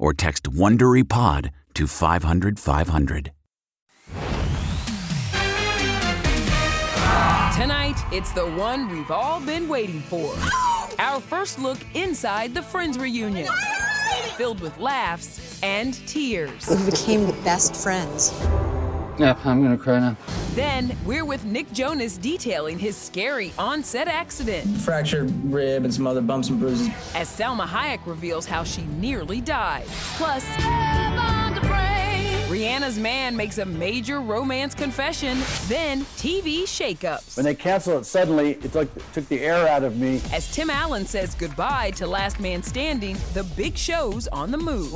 or text WonderyPod to 500 500. Tonight, it's the one we've all been waiting for. Our first look inside the Friends reunion, filled with laughs and tears. We became the best friends. Yep, I'm gonna cry now. Then we're with Nick Jonas detailing his scary on-set accident Fractured rib and some other bumps and bruises. as Salma Hayek reveals how she nearly died. Plus, Rihanna's man makes a major romance confession, then TV shakeups. When they cancel it suddenly, it's like it took the air out of me. As Tim Allen says goodbye to Last Man Standing, the big show's on the move.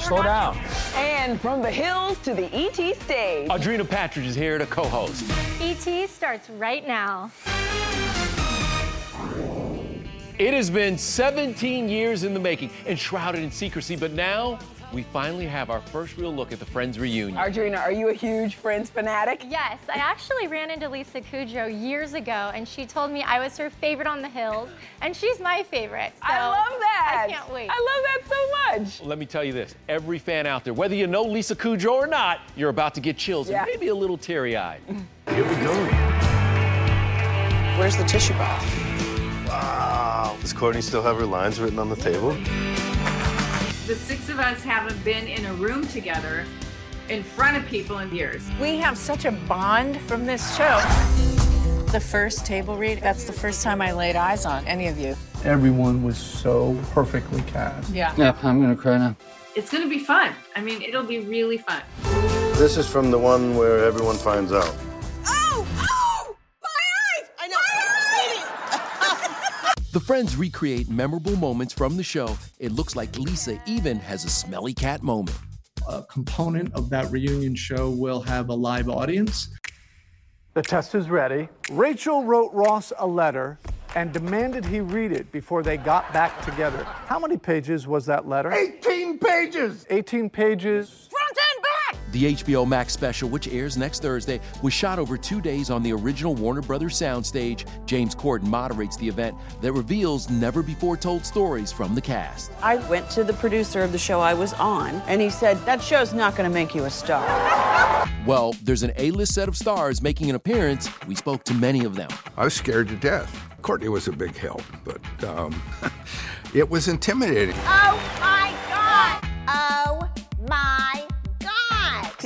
Slow down. And from the hills to the ET stage. Audrina Patridge is here to co-host. ET E starts right now. It has been 17 years in the making enshrouded in secrecy, but now we finally have our first real look at the Friends reunion. Audrina, are you a huge Friends fanatic? Yes, I actually ran into Lisa Kudrow years ago, and she told me I was her favorite on the hills, and she's my favorite. I love that. I can't wait. I love that so much. Let me tell you this every fan out there, whether you know Lisa Kudrow or not, you're about to get chills Yeah. and maybe a little teary eyed. Here we go. Where's the tissue box? Wow. Does Courteney still have her lines written on the table? The six of us haven't been in a room together in front of people in years. We have such a bond from this show. The first table read, that's the first time I laid eyes on any of you. Everyone was so perfectly cast. Yeah. Yep, I'm gonna cry now. It's going to be fun. I mean, it'll be really fun. This is from the one where everyone finds out. The friends recreate memorable moments from the show. It looks like Lisa even has a smelly cat moment. A component of that reunion show will have a live audience. The test is ready. Rachel wrote Ross a letter and demanded he read it before they got back together. How many pages was that letter? 18 pages! 18 pages. Front and back! The HBO Max special, which airs next Thursday, was shot over two days on the original Warner Brothers soundstage. James Corden moderates the event that reveals never before told stories from the cast. I went to the producer of the show I was on, and he said, That show's not going to make you a star. Well, there's an A list set of stars making an appearance. We spoke to many of them. I was scared to death. Courteney was a big help, but um, it was intimidating. Oh,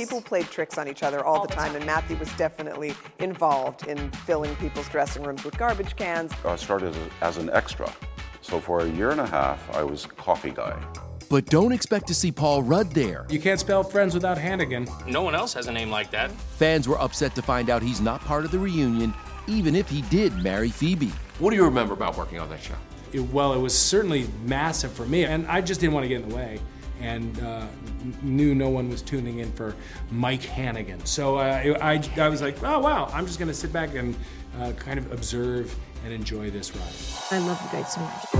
People played tricks on each other all, the time, and Matthew was definitely involved in filling people's dressing rooms with garbage cans. I started as an extra. So for a year and a half, I was coffee guy. But don't expect to see Paul Rudd there. You can't spell friends without Hannigan. No one else has a name like that. Fans were upset to find out he's not part of the reunion, even if he did marry Phoebe. What do you remember about working on that show? It, well, it was certainly massive for me, and I just didn't want to get in the way. And uh, knew no one was tuning in for Mike Hannigan. So uh, I, I was like, oh, wow, I'm just going to sit back and uh, kind of observe and enjoy this ride. I love you guys so much.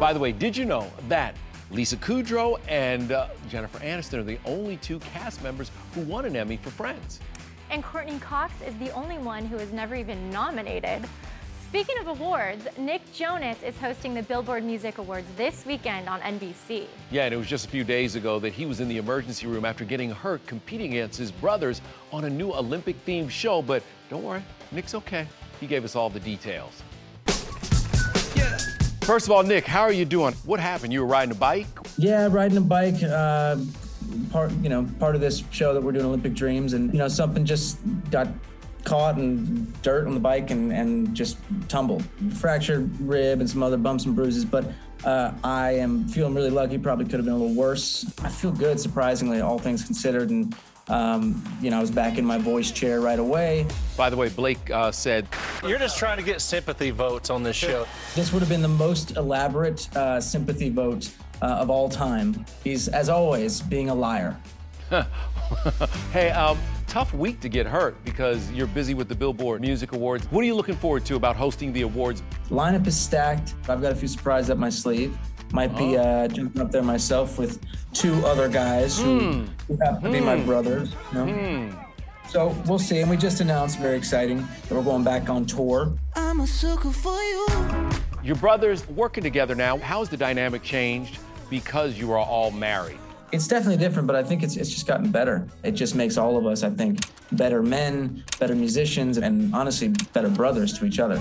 By the way, did you know that Lisa Kudrow and uh, Jennifer Aniston are the only two cast members who won an Emmy for Friends? And Courteney Cox is the only one who has never even nominated. Speaking of awards, Nick Jonas is hosting the Billboard Music Awards this weekend on NBC. Yeah, and it was just a few days ago that he was in the emergency room after getting hurt competing against his brothers on a new Olympic themed show. But don't worry, Nick's okay. He gave us all the details. First of all, Nick, how are you doing? What happened? You were riding a bike? Yeah, riding a bike. Uh, part, you know, part of this show that we're doing, Olympic Dreams, and you know, something just got caught in dirt on the bike and, and just tumbled. Fractured rib and some other bumps and bruises, but uh, I am feeling really lucky. Probably could have been a little worse. I feel good, surprisingly, all things considered, and um, you know, I was back in my voice chair right away. By the way, Blake uh, said, You're just trying to get sympathy votes on this show. This would have been the most elaborate uh, sympathy vote uh, of all time. He's, as always, being a liar. hey, um, tough week to get hurt because you're busy with the Billboard Music Awards. What are you looking forward to about hosting the awards? Lineup is stacked. I've got a few surprises up my sleeve. Might be uh, jumping up there myself with two other guys who, who happen to be my Hmm. brothers. You know? Hmm. So we'll see. And we just announced, very exciting, that we're going back on tour. I'm a sucker for you. Your brothers working together now. How's the dynamic changed because you are all married? It's definitely different, but I think it's, it's just gotten better. It just makes all of us, I think, better men, better musicians, and honestly, better brothers to each other.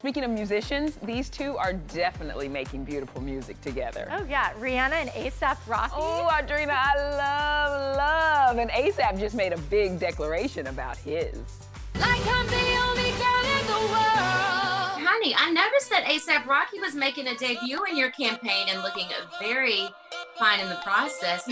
Speaking of musicians, these two are definitely making beautiful music together. Oh yeah, Rihanna and ASAP Rocky. Oh, Audrina, I love, love. And ASAP just made a big declaration about his. Like I'm the only girl in the world. Honey, I noticed that ASAP Rocky was making a debut in your campaign and looking very fine in the process.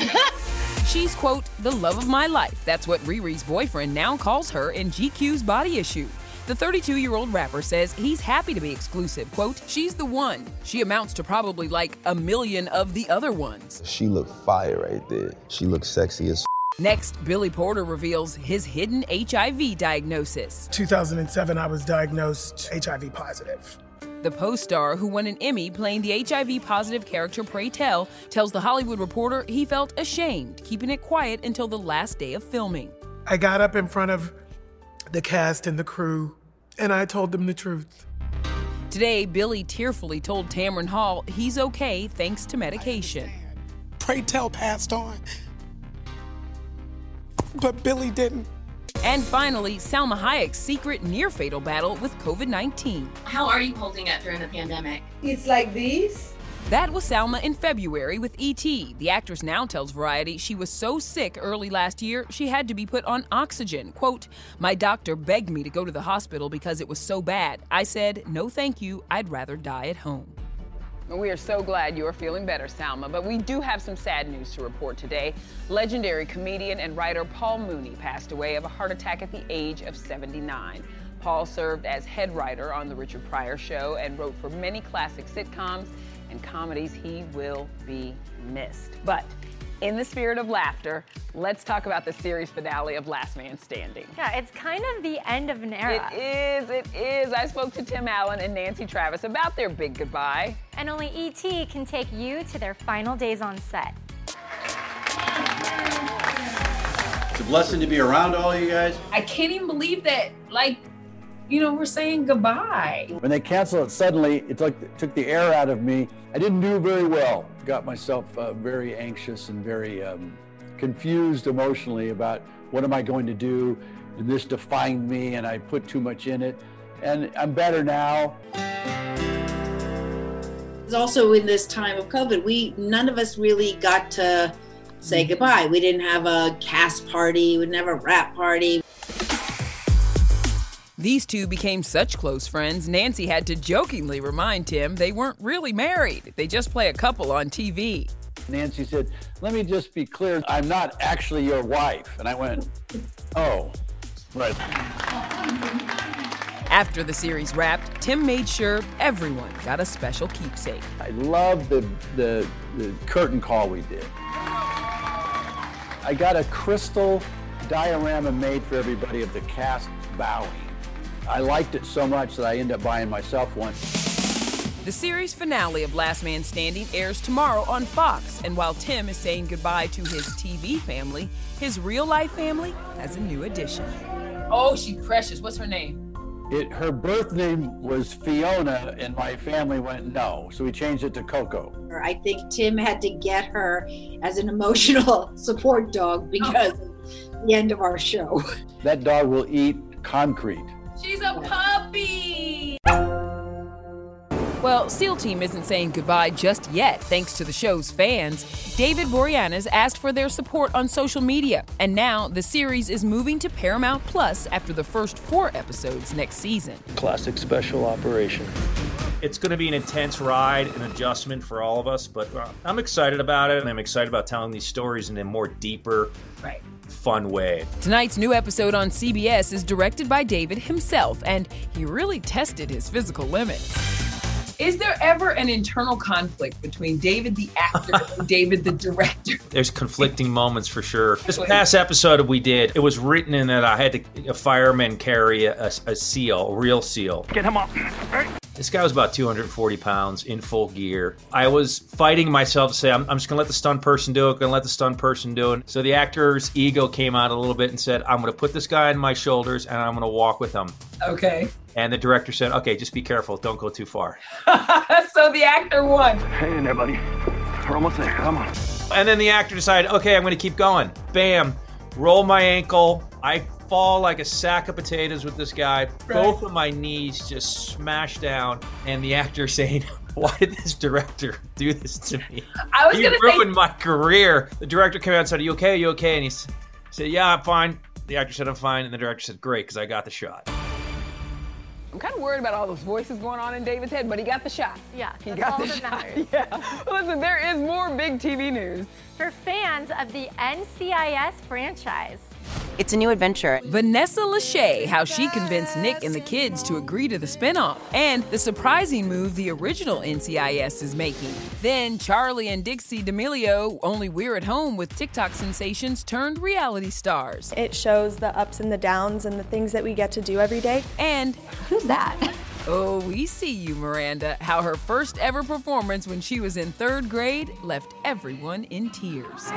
She's, quote, the love of my life. That's what Riri's boyfriend now calls her in GQ's body issue. The 32 year old rapper says he's happy to be exclusive. Quote, she's the one. She amounts to probably like a million of the other ones. She looked fire right there. She looked sexy as Next, Billy Porter reveals his hidden HIV diagnosis. 2007, I was diagnosed HIV positive. The Pose star, who won an Emmy playing the HIV positive character Pray Tell, tells The Hollywood Reporter he felt ashamed, keeping it quiet until the last day of filming. I got up in front of the cast and the crew, and I told them the truth. Today, Billy tearfully told Tamron Hall he's okay thanks to medication. Pray Tell passed on, but Billy didn't. And finally, Salma Hayek's secret near fatal battle with COVID 19. How are you holding up during the pandemic? It's like this. That was Salma in February with E.T. The actress now tells Variety she was so sick early last year she had to be put on oxygen. Quote, My doctor begged me to go to the hospital because it was so bad. I said, No, thank you. I'd rather die at home. We are so glad you are feeling better, Salma. But we do have some sad news to report today. Legendary comedian and writer Paul Mooney passed away of a heart attack at the age of 79. Paul served as head writer on The Richard Pryor Show and wrote for many classic sitcoms and comedies. He will be missed. But in the spirit of laughter, let's talk about the series finale of Last Man Standing. Yeah, it's kind of the end of an era. It is, it is. I spoke to Tim Allen and Nancy Travis about their big goodbye. And only E.T. can take you to their final days on set. It's a blessing to be around all you guys. I can't even believe that, like, you know, we're saying goodbye. When they canceled it suddenly, it took, took the air out of me. I didn't do very well. Got myself uh, very anxious and very um, confused emotionally about what am I going to do? And this defined me, and I put too much in it. And I'm better now. Also, in this time of COVID, we none of us really got to say goodbye. We didn't have a cast party. We didn't have a wrap party. These two became such close friends, Nancy had to jokingly remind Tim they weren't really married. They just play a couple on TV. Nancy said, Let me just be clear, I'm not actually your wife. And I went, Oh, right. After the series wrapped, Tim made sure everyone got a special keepsake. I love the, the, the curtain call we did. I got a crystal diorama made for everybody of the cast bowing. I liked it so much that I ended up buying myself one. The series finale of Last Man Standing airs tomorrow on Fox, and while Tim is saying goodbye to his TV family, his real life family has a new addition. Oh, she's precious. What's her name? It, her birth name was Fiona, and my family went no, so we changed it to Coco. I think Tim had to get her as an emotional support dog because of the end of our show. That dog will eat concrete. She's a puppy. Well, SEAL Team isn't saying goodbye just yet, thanks to the show's fans. David Boreanaz asked for their support on social media, and now the series is moving to Paramount Plus after the first four episodes next season. Classic special operation. It's going to be an intense ride, an adjustment for all of us, but uh, I'm excited about it, and I'm excited about telling these stories in a more deeper, right. Fun way. Tonight's new episode on CBS is directed by David himself, and he really tested his physical limits. Is there ever an internal conflict between David the actor and David the director? There's conflicting moments for sure. This past episode we did, it was written in that I had to, a fireman carry a, a seal, a real seal. Get him up. This guy was about 240 pounds in full gear. I was fighting myself to say, I'm, I'm just gonna let the stunt person do it, gonna let the stunt person do it. So the actor's ego came out a little bit and said, I'm gonna put this guy on my shoulders and I'm gonna walk with him. Okay. And the director said, okay, just be careful, don't go too far. so the actor won. Hang in there, buddy. We're almost there. Come on. And then the actor decided, okay, I'm gonna keep going. Bam, roll my ankle. I fall like a sack of potatoes with this guy. Both of my knees just smash down, and the actor saying, "Why did this director do this to me? I was he gonna ruined say- my career." The director came out and said, "Are you okay? Are you okay?" And he said, "Yeah, I'm fine." The actor said, "I'm fine," and the director said, "Great, because I got the shot." I'm kind of worried about all those voices going on in David's head, but he got the shot. Yeah, He that's got all the that shot. matters. Yeah. Listen, there is more big TV news. For fans of the NCIS franchise, It's a new adventure. Vanessa Lachey, how she convinced Nick and the kids to agree to the spinoff, and the surprising move the original NCIS is making. Then Charlie and Dixie D'Amelio, only we're at home with TikTok sensations turned reality stars. It shows the ups and the downs and the things that we get to do every day. And who's that? Oh, we see you, Miranda. How her first ever performance when she was in third grade left everyone in tears.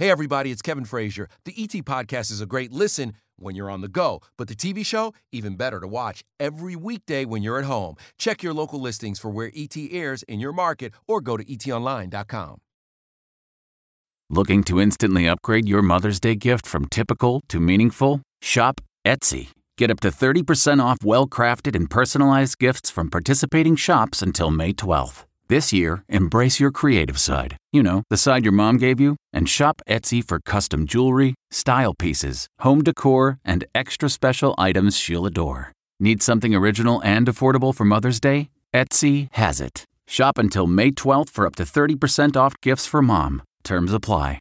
Hey, everybody, it's Kevin Frazier. The ET Podcast is a great listen when you're on the go, but the TV show, even better to watch every weekday when you're at home. Check your local listings for where ET airs in your market or go to etonline.com. Looking to instantly upgrade your Mother's Day gift from typical to meaningful? Shop Etsy. Get up to 30% off well crafted and personalized gifts from participating shops until May 12th. This year, embrace your creative side. You know, the side your mom gave you, and shop Etsy for custom jewelry, style pieces, home decor, and extra special items she'll adore. Need something original and affordable for Mother's Day? Etsy has it. Shop until May 12th for up to 30% off gifts for mom. Terms apply.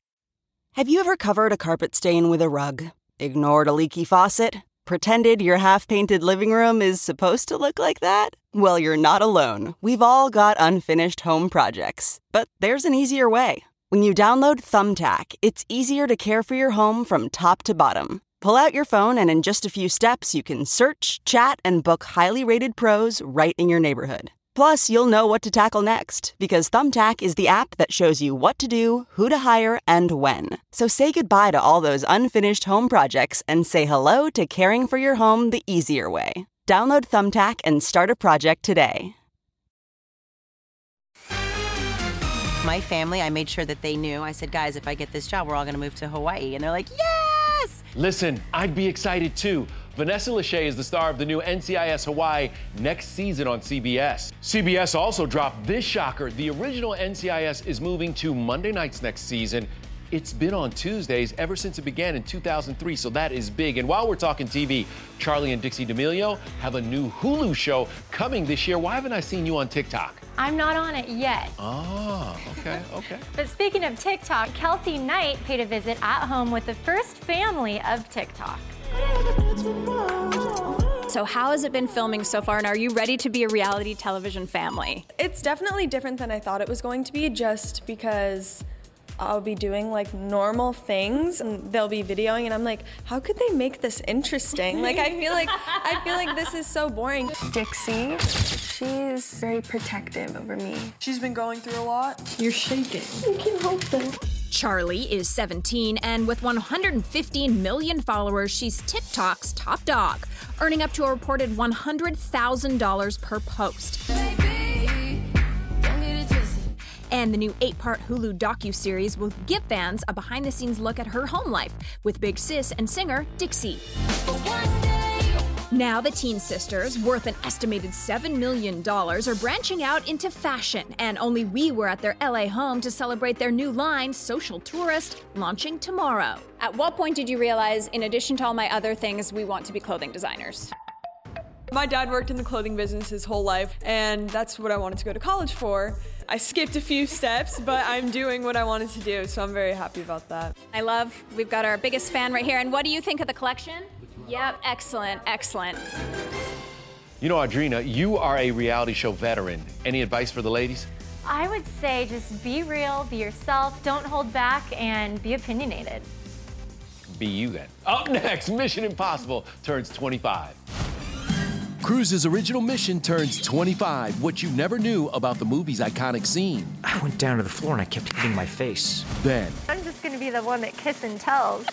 Have you ever covered a carpet stain with a rug? Ignored a leaky faucet? Pretended your half painted living room is supposed to look like that? Well, you're not alone. We've all got unfinished home projects. But there's an easier way. When you download Thumbtack, it's easier to care for your home from top to bottom. Pull out your phone, and in just a few steps, you can search, chat, and book highly rated pros right in your neighborhood. Plus, you'll know what to tackle next because Thumbtack is the app that shows you what to do, who to hire, and when. So say goodbye to all those unfinished home projects and say hello to caring for your home the easier way. Download Thumbtack and start a project today. My family, I made sure that they knew. I said, guys, if I get this job, we're all going to move to Hawaii. And they're like, yes! Listen, I'd be excited too. Vanessa Lachey is the star of the new NCIS Hawaii next season on CBS. CBS also dropped this shocker. The original NCIS is moving to Monday nights next season. It's been on Tuesdays ever since it began in 2003, so that is big. And while we're talking TV, Charlie and Dixie D'Amelio have a new Hulu show coming this year. Why haven't I seen you on TikTok? I'm not on it yet. Oh, okay, okay. But speaking of TikTok, Keltie Knight paid a visit at home with the first family of TikTok. So, how has it been filming so far, and are you ready to be a reality television family? It's definitely different than I thought it was going to be just because I'll be doing like normal things and they'll be videoing and I'm like, how could they make this interesting? Like I feel like I feel like this is so boring. Dixie, she's very protective over me. She's been going through a lot. You're shaking. You can't help that. Charlie is 17, and with 115 million followers, she's TikTok's top dog, earning up to a reported $100,000 per post. And the new eight-part Hulu docu-series will give fans a behind-the-scenes look at her home life with big sis and singer Dixie. Now, the teen sisters, worth an estimated $7 million, are branching out into fashion, and only we were at their LA home to celebrate their new line, Social Tourist, launching tomorrow. At what point did you realize, in addition to all my other things, we want to be clothing designers? My dad worked in the clothing business his whole life, and that's what I wanted to go to college for. I skipped a few steps, but I'm doing what I wanted to do, so I'm very happy about that. I love, we've got our biggest fan right here. And what do you think of the collection? Yep, excellent, excellent. You know, Audrina, you are a reality show veteran. Any advice for the ladies? I would say just be real, be yourself, don't hold back, and be opinionated. Be you then. Up next, Mission Impossible turns 25. Cruise's original mission turns 25. What you never knew about the movie's iconic scene. I went down to the floor and I kept hitting my face. Then, I'm just gonna be the one that kiss and tells.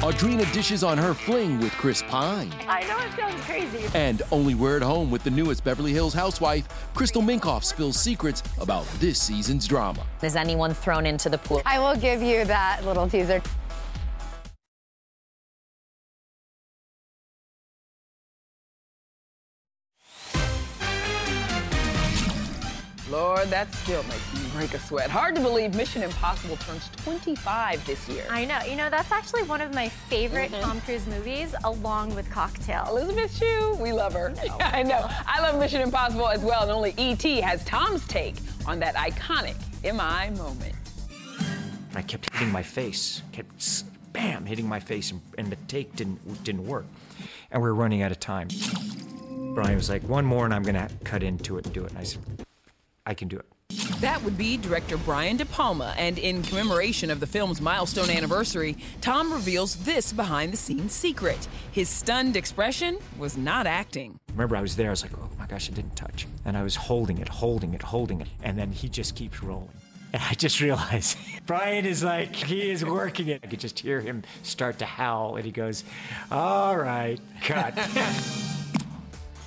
Audrina dishes on her fling with Chris Pine. I know it sounds crazy. And only we're at home with the newest Beverly Hills housewife, Crystal Minkoff spills secrets about this season's drama. Is anyone thrown into the pool? I will give you that little teaser. Lord, that still makes me break a sweat. Hard to believe Mission Impossible turns 25 this year. I know. You know, that's actually one of my favorite Mhm. Tom Cruise movies, along with Cocktail. Elizabeth Shue, we love her. Yeah, I know. I love Mission Impossible as well, and only E.T. has Tom's take on that iconic MI moment. I kept hitting my face, kept bam hitting my face, and, and the take didn't didn't work, and we were running out of time. Brian was like, "One more, and I'm gonna cut into it and do it." And I said, "I can do it." That would be director Brian De Palma, and in commemoration of the film's milestone anniversary, Tom reveals this behind the scenes secret. His stunned expression was not acting. Remember, I was there. I was like, "Oh my gosh, I didn't touch," and I was holding it, holding it, holding it, and then he just keeps rolling. And I just realized Brian is like, he is working it. I could just hear him start to howl, and he goes, All right, cut.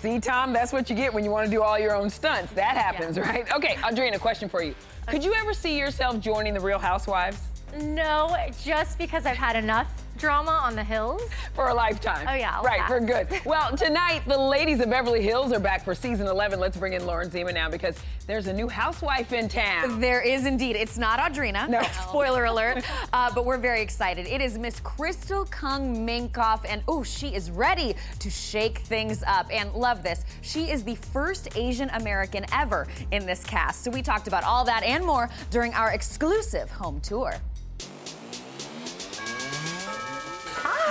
See, Tom, that's what you get when you want to do all your own stunts. That happens, right? Okay, Audrina, question for you. Could you ever see yourself joining the Real Housewives? No, just because I've had enough drama on the hills. For a lifetime. Oh, yeah. I'll right, pass. for good. Well, tonight, the ladies of Beverly Hills are back for season 11. Let's bring in Lauren Zima now because there's a new housewife in town. There is indeed. It's not Audrina. No. Spoiler alert. Uh, but we're very excited. It is Miss Crystal Kung Minkoff, and oh, she is ready to shake things up. And love this. She is the first Asian American ever in this cast. So we talked about all that and more during our exclusive home tour.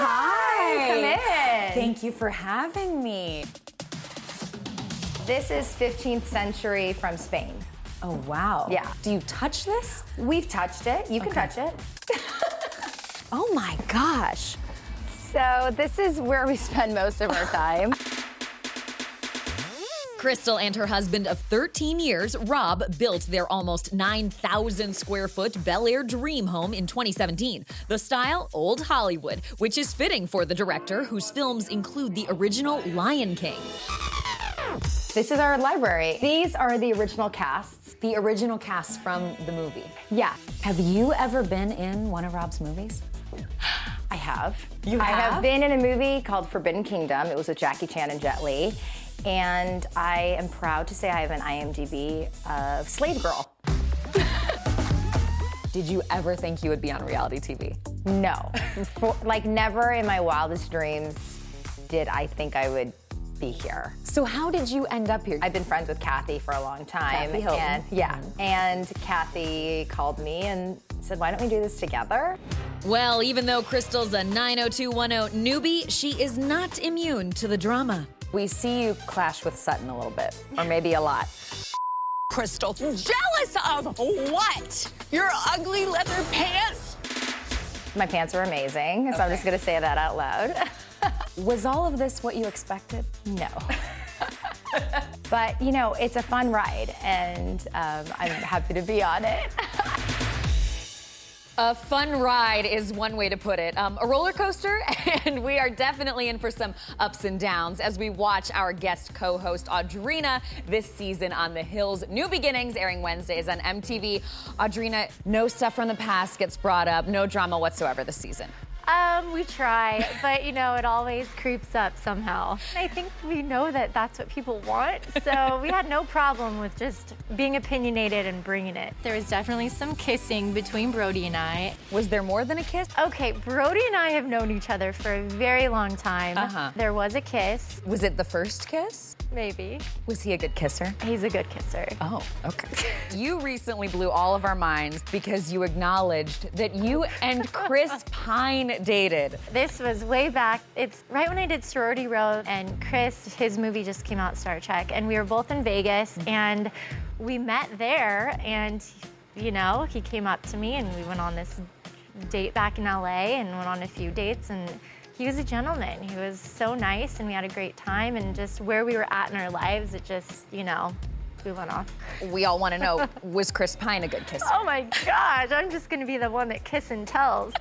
Hi. Come in. Thank you for having me. This is 15th century from Spain. Oh, wow. Yeah. Do you touch this? We've touched it. You can Okay. touch it. Oh my gosh. So this is where we spend most of our time. Crystal and her husband of 13 years, Rob, built their almost 9,000 square foot Bel Air dream home in 2017. The style, Old Hollywood, which is fitting for the director whose films include the original Lion King. This is our library. These are the original casts. The original casts from the movie. Yeah. Have you ever been in one of Rob's movies? I have. You have? I have? been in a movie called Forbidden Kingdom. It was with Jackie Chan and Jet Li. And I am proud to say I have an IMDb of Slave Girl. Did you ever think you would be on reality TV? No. For, like, never in my wildest dreams did I think I would be here. So how did you end up here? I've been friends with Kathy for a long time. Kathy Hilton. And yeah. Mm-hmm. And Kathy called me and said, why don't we do this together? Well, even though Crystal's a 90210 newbie, she is not immune to the drama. We see you clash with Sutton a little bit, or maybe a lot. Crystal, jealous of what? Your ugly leather pants? My pants are amazing, so I'm just gonna say that out loud. Was all of this what you expected? No. but you know, it's a fun ride, and um, I'm happy to be on it. A fun ride is one way to put it. Um, a roller coaster, and we are definitely in for some ups and downs as we watch our guest co host Audrina this season on The Hills New Beginnings, airing Wednesdays on MTV. Audrina, no stuff from the past gets brought up, no drama whatsoever this season. Um, we try, but you know, it always creeps up somehow. I think we know that that's what people want, so we had no problem with just being opinionated and bringing it. There was definitely some kissing between Brody and I. Was there more than a kiss? Okay, Brody and I have known each other for a very long time. Uh-huh. There was a kiss. Was it the first kiss? Maybe. Was he a good kisser? He's a good kisser. Oh, okay. you recently blew all of our minds because you acknowledged that you and Chris Pine dated. This was way back. It's right when I did Sorority Row, and Chris, his movie just came out, Star Trek, and we were both in Vegas, mm-hmm. and we met there, and you know, he came up to me, and we went on this date back in LA, and went on a few dates, and he was a gentleman. He was so nice, and we had a great time, and just where we were at in our lives, it just, you know, we went off. We all want to know was Chris Pine a good kisser? Oh my gosh, I'm just gonna be the one that kiss and tells.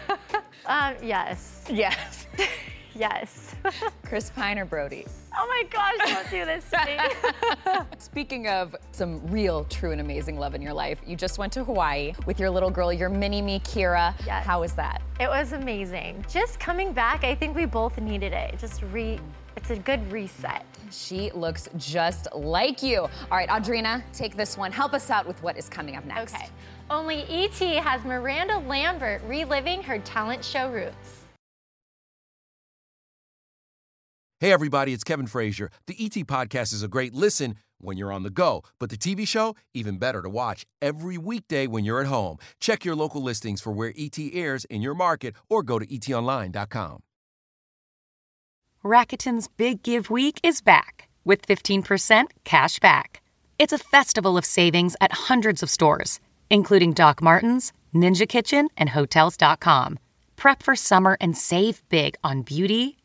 um, yes. Yes. yes. Chris Pine or Brody? Oh my gosh, don't do this to me. Speaking of some real, true, and amazing love in your life, you just went to Hawaii with your little girl, your mini me, Kirra. Yes. How was that? It was amazing. Just coming back, I think we both needed it. Just re, it's a good reset. She looks just like you. All right, Audrina, take this one. Help us out with what is coming up next. Okay. Only E.T. has Miranda Lambert reliving her talent show roots. Hey, everybody, it's Kevin Frazier. The ET Podcast is a great listen when you're on the go, but the TV show, even better to watch every weekday when you're at home. Check your local listings for where ET airs in your market or go to etonline.com. Rakuten's Big Give Week is back with 15% cash back. It's a festival of savings at hundreds of stores, including Doc Martens, Ninja Kitchen, and Hotels.com. Prep for summer and save big on beauty,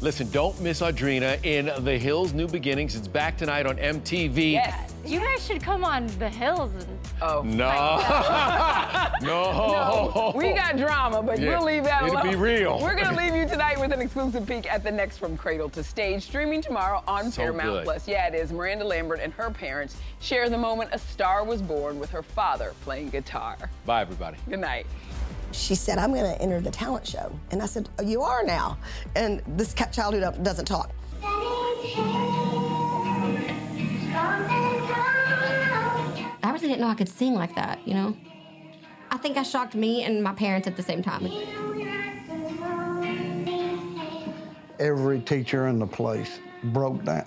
Listen, don't miss Audrina in The Hills New Beginnings. It's back tonight on MTV. Yes. You guys should come on the hills and. Oh. No. no. No, we got drama, but Yeah, we'll leave that it'll alone. be real. We're gonna leave you tonight with an exclusive peek at the next From Cradle to Stage, streaming tomorrow on So Paramount good. Plus. Yeah, it is. Miranda Lambert and her parents share the moment a star was born with her father playing guitar. Bye, everybody. Good night. She said, I'm going to enter the talent show. And I said, oh, You are now. And this ca- child who doesn't talk. I really didn't know I could sing like that, you know? I think I shocked me and my parents at the same time. Every teacher in the place broke down.